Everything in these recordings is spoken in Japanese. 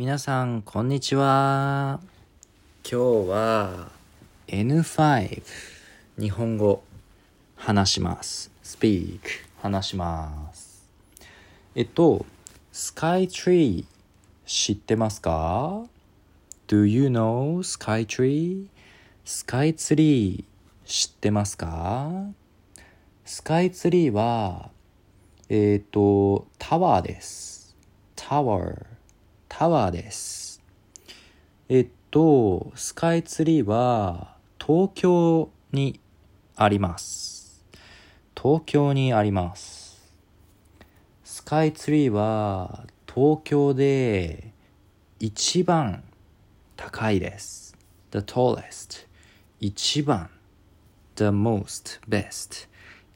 皆さん、こんにちは。今日は N5 日本語話します。speak 話します。えっと、スカイツリー知ってますか ?Do you know スカイツリースカイツリー知ってますか？スカイツリーは、えっ、と、タワーです。タワー。タワーです。えっと、スカイツリーは東京にあります。東京にあります。スカイツリーは東京で一番高いです。The tallest. 一番。The most best.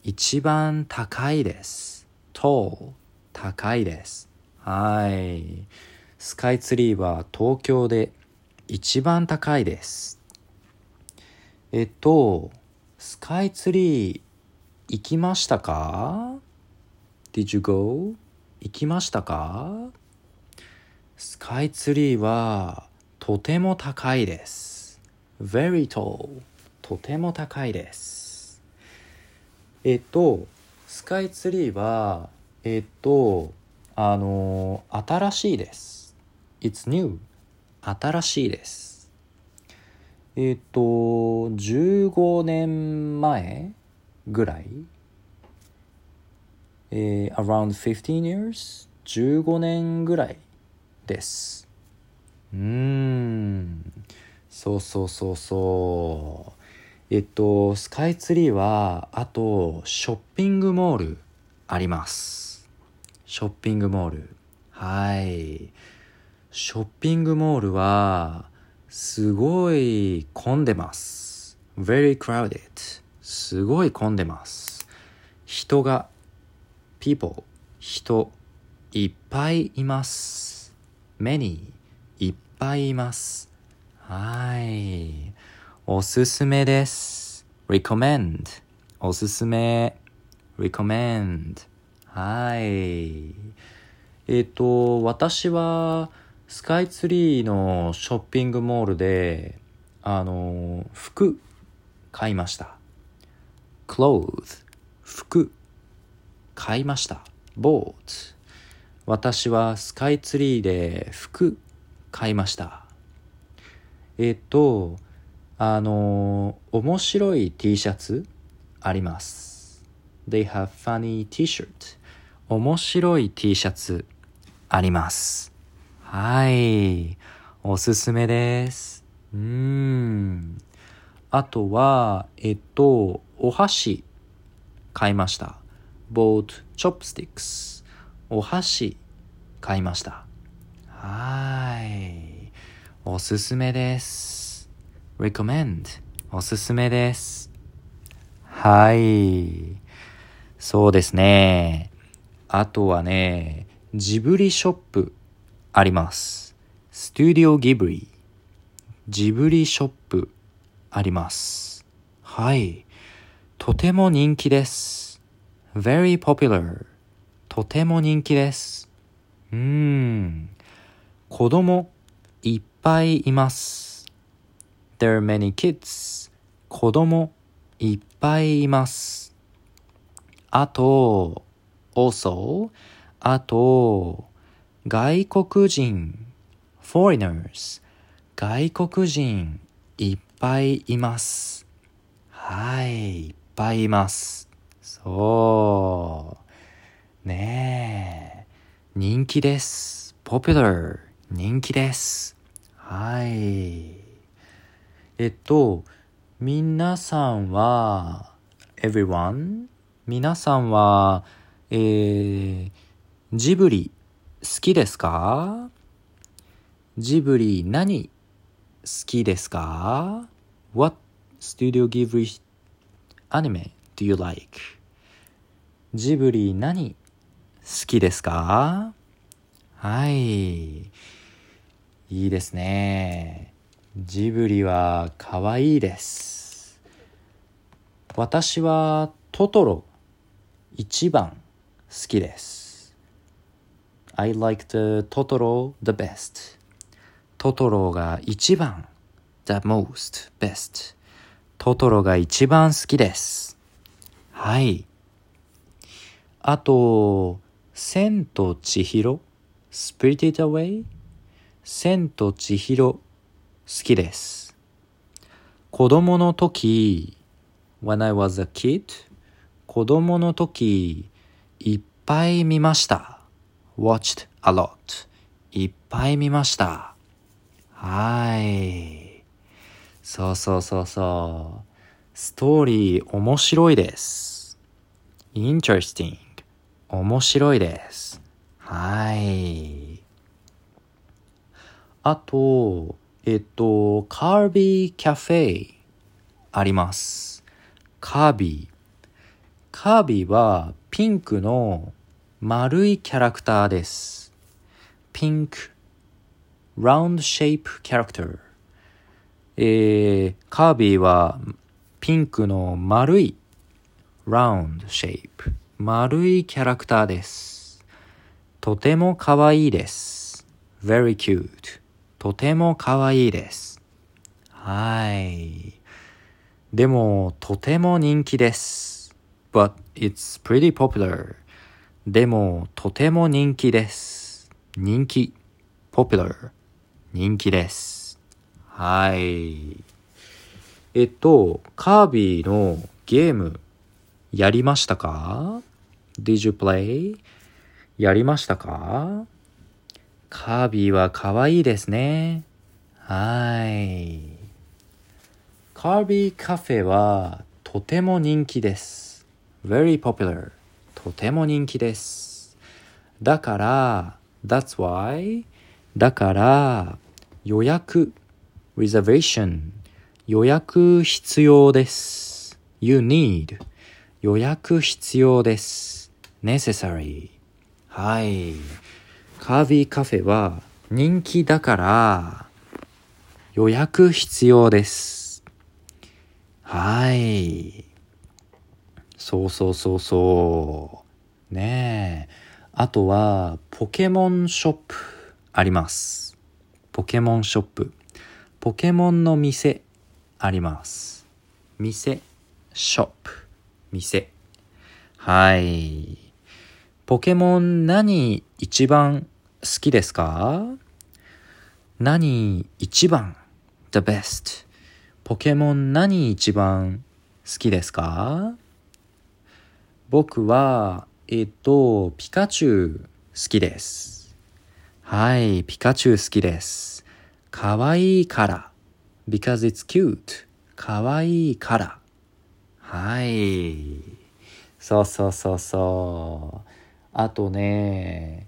一番高いです。tall. 高いです。はい。スカイツリーは東京で一番高いです。えっと、スカイツリー行きましたか ?Did you go? 行きましたか？スカイツリーはとても高いです。very tall. とても高いです。えっと、スカイツリーは、えっと、あの、新しいです。It's new. 新しいです。えっと、15年前ぐらい？えー around 15 years? 15年ぐらいです。うん。そうそうそうそう。えっと、スカイツリーは、あと、ショッピングモールあります。ショッピングモール。はい。ショッピングモールは、すごい混んでます。very crowded. すごい混んでます。人が、people, 人、いっぱいいます。many, いっぱいいます。はい。おすすめです。recommend おすすめ recommend はい。えっ、と、私はスカイツリーのショッピングモールで、あの、服買いました。clothes 服買いました。bought 私はスカイツリーで服買いました。えっ、と、あの、面白い T シャツあります。They have funny T-shirt. 面白い T シャツあります。はい。おすすめです。うーん。あとは、えっと、お箸買いました。bought chopsticks. お箸買いました。はい。おすすめです。recommend おすすめです。はい。そうですね。あとはね、ジブリショップあります。スタジオギブリ。ジブリショップあります。はい。とても人気です。very popular. とても人気です。うーん。子供いっぱいいます。There are many kids. 子供いっぱいいます。あと、also, あと、外国人、foreigners, 外国人いっぱいいます。はい、いっぱいいます。そう。ねえ、人気です。popular, 人気です。はい。えっと、皆さんは、everyone? 皆さんは、えー、ジブリ好きですか？ジブリ何好きですか ?What Studio Ghibli anime do you like? ジブリ何好きですか？はい。いいですね。ジブリは可愛いです。私はトトロ一番好きです。I like the Totoro the best. トトロが一番 the most best トトロが一番好きですはいあと千と千尋 Spirited Away 千と千尋好きです子供の時 When I was a kid 子供の時いっぱい見ました watched a lot. いっぱい見ました。はい。そうそうそうそう。ストーリー面白いです。interesting. 面白いです。はい。あとえっとカービーキャフェあります。カービーカービィはピンクの丸いキャラクターです。ピンク、round shape character。えー、カービィはピンクの丸い round shape 丸いキャラクターです。とても可愛いです。very cute とても可愛いです。はい。でも、とても人気です。but it's pretty popular. でも、とても人気です。人気。popular。人気です。はい。えっと、カービィのゲーム、やりましたか ?Did you play? やりましたか？カービィは可愛いですね。はい。カービィカフェはとても人気です。very popular とても人気です。だから that's why だから予約 reservation 予約必要です。you need 予約必要です。necessary はい。カービィカフェは人気だから予約必要です。はい。そうそうそうそう。ねえ。あとは、ポケモンショップあります。ポケモンショップ。ポケモンの店あります。店、ショップ、店。はい。ポケモン何一番好きですか？何一番 ?the best？ポケモン何一番好きですか？僕は、えっと、ピカチュウ好きです。はい、ピカチュウ好きです。かわいいから。because it's cute. かわいいから。はい。そうそうそうそう。あとね、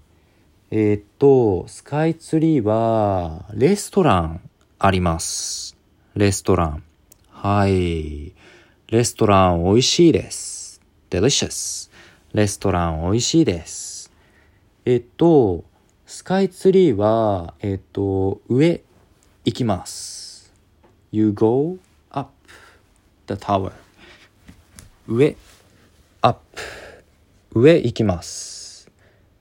えー、っと、スカイツリーは、レストランあります。レストラン。はい。レストラン美味しいです。Delicious. レストラン美味しいです。えっとスカイツリーはえっと上行きます。You go up the tower. 上 up. 上行きます。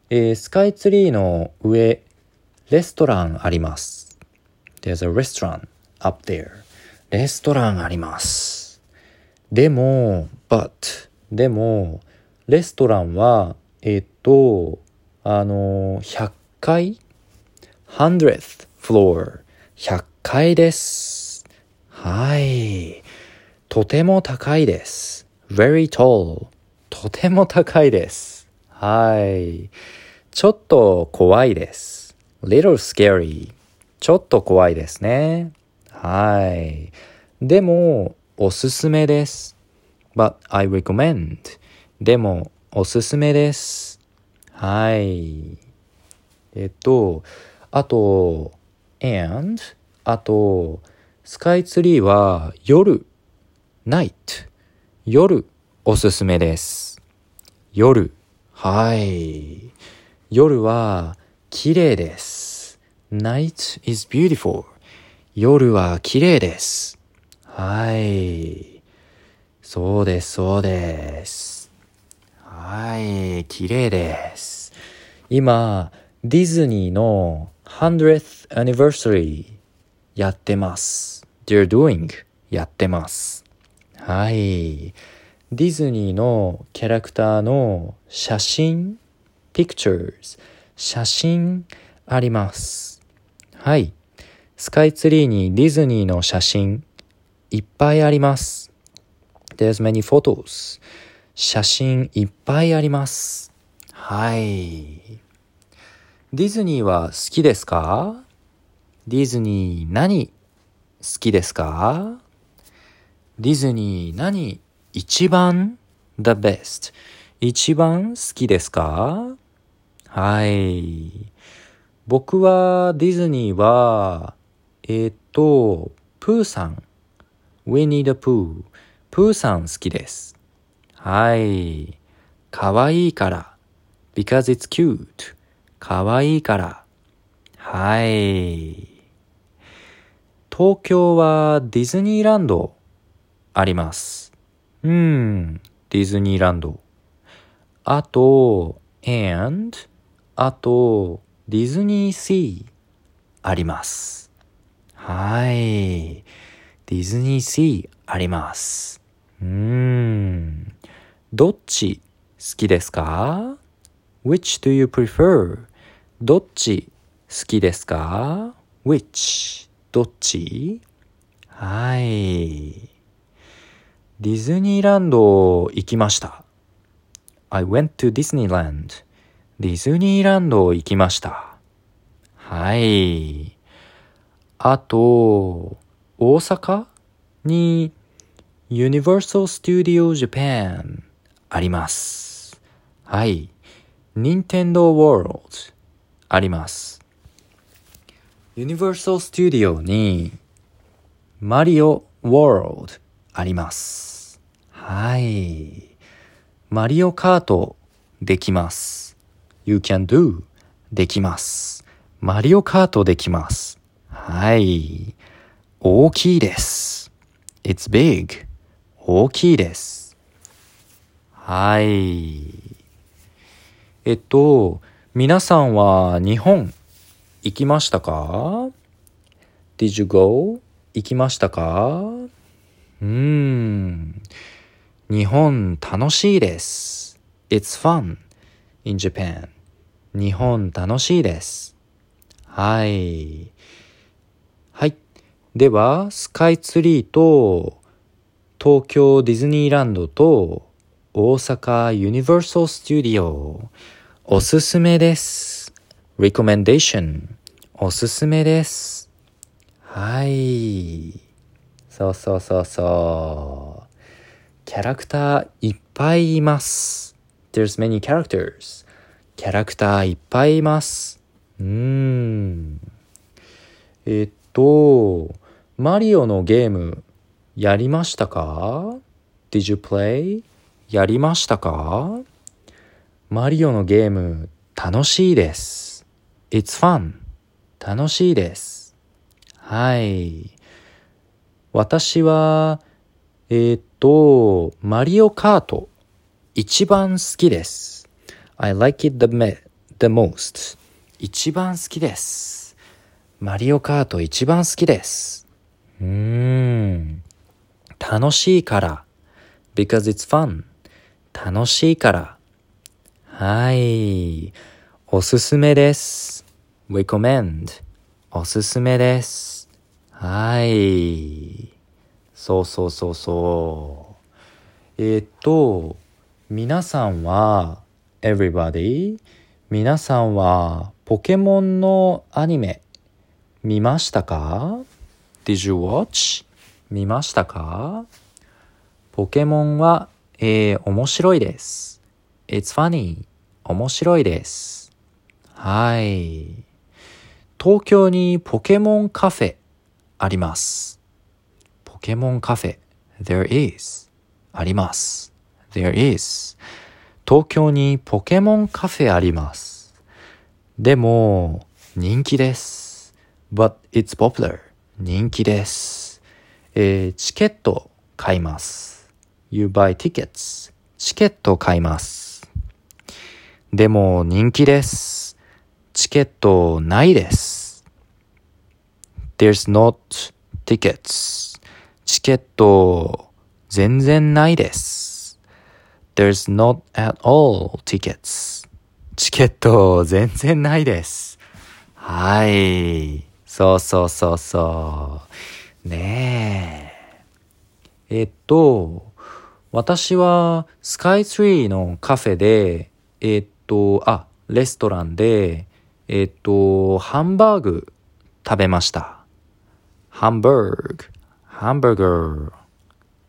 えー、スカイツリーの上レストランあります。There's a restaurant up there. レストランあります。でも but でも、レストランは、えっと、あの、100階 ?100th floor。100階です。はい。とても高いです。very tall。とても高いです。はい。ちょっと怖いです。little scary。ちょっと怖いですね。はい。でも、おすすめです。But I recommend. でもおすすめです。はい。えっとあと and あとスカイツリーは夜 night 夜おすすめです。夜。はい。夜は綺麗です。Night is beautiful 夜は綺麗です。はい。そうです、そうです。はい、綺麗です。今、ディズニーの 100th anniversary やってます。They're doing やってます。はい。ディズニーのキャラクターの写真 pictures 写真あります。はい。スカイツリーにディズニーの写真いっぱいあります。There's many photos. 写真いっぱいあります。はい。ディズニーは好きですか？ディズニー何好きですか？ディズニー何一番 ?the best 一番好きですか？はい。僕はディズニーは、えっ、ー、と、プーさん。Winnie the Pooh。プープーさん好きです。はい。かわいいから。because it's cute. かわいいから。はい。東京はディズニーランドあります。うん、ディズニーランド。あと、and あと、ディズニーシーあります。はい。ディズニーシーあります。うーん。どっち好きですか ?Which do you prefer? どっち好きですか ?Which? どっち？はい。ディズニーランド行きました。I went to Disneyland. ディズニーランド行きました。はい。あと、大阪に Universal Studio Japan あります。はい。Nintendo World あります。Universal Studio にマリオ World あります。はい。マリオカートできます。You can do できます。マリオカートできます。はい。大きいです。It's big 大きいです。はい。えっと、皆さんは日本行きましたか ?Did you go? 行きましたか？うん。日本楽しいです。It's fun in Japan. 日本楽しいです。はい。はい。では、スカイツリーと東京ディズニーランドと大阪ユニバーサル・スタジオおすすめです。recommendation おすすめです。はい。そうそうそうそう。キャラクターいっぱいいます。There's many characters. キャラクターいっぱいいます。うーん。えっと、マリオのゲームやりましたか ?Did you play? やりましたか？マリオのゲーム楽しいです。It's fun. 楽しいです。はい。私は、えー、っと、マリオカート一番好きです。I like it the, the most. 一番好きです。マリオカート一番好きです。うーん。楽しいから。because it's fun. 楽しいから。はい。おすすめです。recommend. おすすめです。はい。そうそうそうそう。えー、っと、皆さんは、everybody? 皆さんはポケモンのアニメ見ましたか ?Did you watch? 見ましたか？ポケモンは、えー、面白いです。It's funny. 面白いです。はい。東京にポケモンカフェあります。ポケモンカフェ There is あります。There is 東京にポケモンカフェあります。でも、人気です。But it's popular. 人気です。えー、チケット買います。You buy tickets. チケット買います。でも人気です。チケットないです。There's not tickets. チケット全然ないです。There's not at all tickets. チケット全然ないです。はい。そうそうそうそう。ねえ。えっと、私はスカイツリーのカフェで、えっと、あ、レストランで、えっと、ハンバーグ食べました。ハンバーグ、ハンバーガ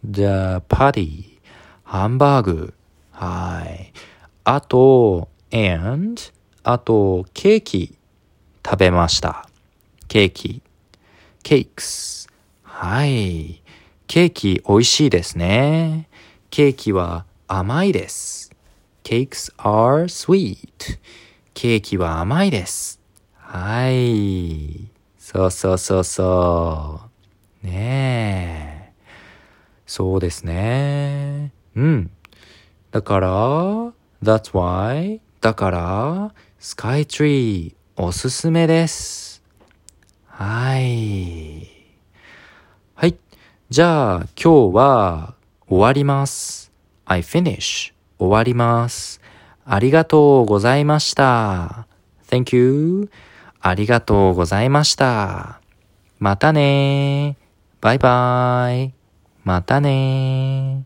ー、the party、ハンバーグ、はい。あと、and、あと、ケーキ食べました。ケーキ、ケークス、はい。ケーキ美味しいですね。ケーキは甘いです。Cakes are sweet. ケーキは甘いです。はい。そうそうそうそう。ねえ。そうですね。うん。だから、that's why, だから、スカイツリーおすすめです。はい。はい。じゃあ、今日は終わります。I finish. 終わります。ありがとうございました。Thank you. ありがとうございました。またねバイバイ。またね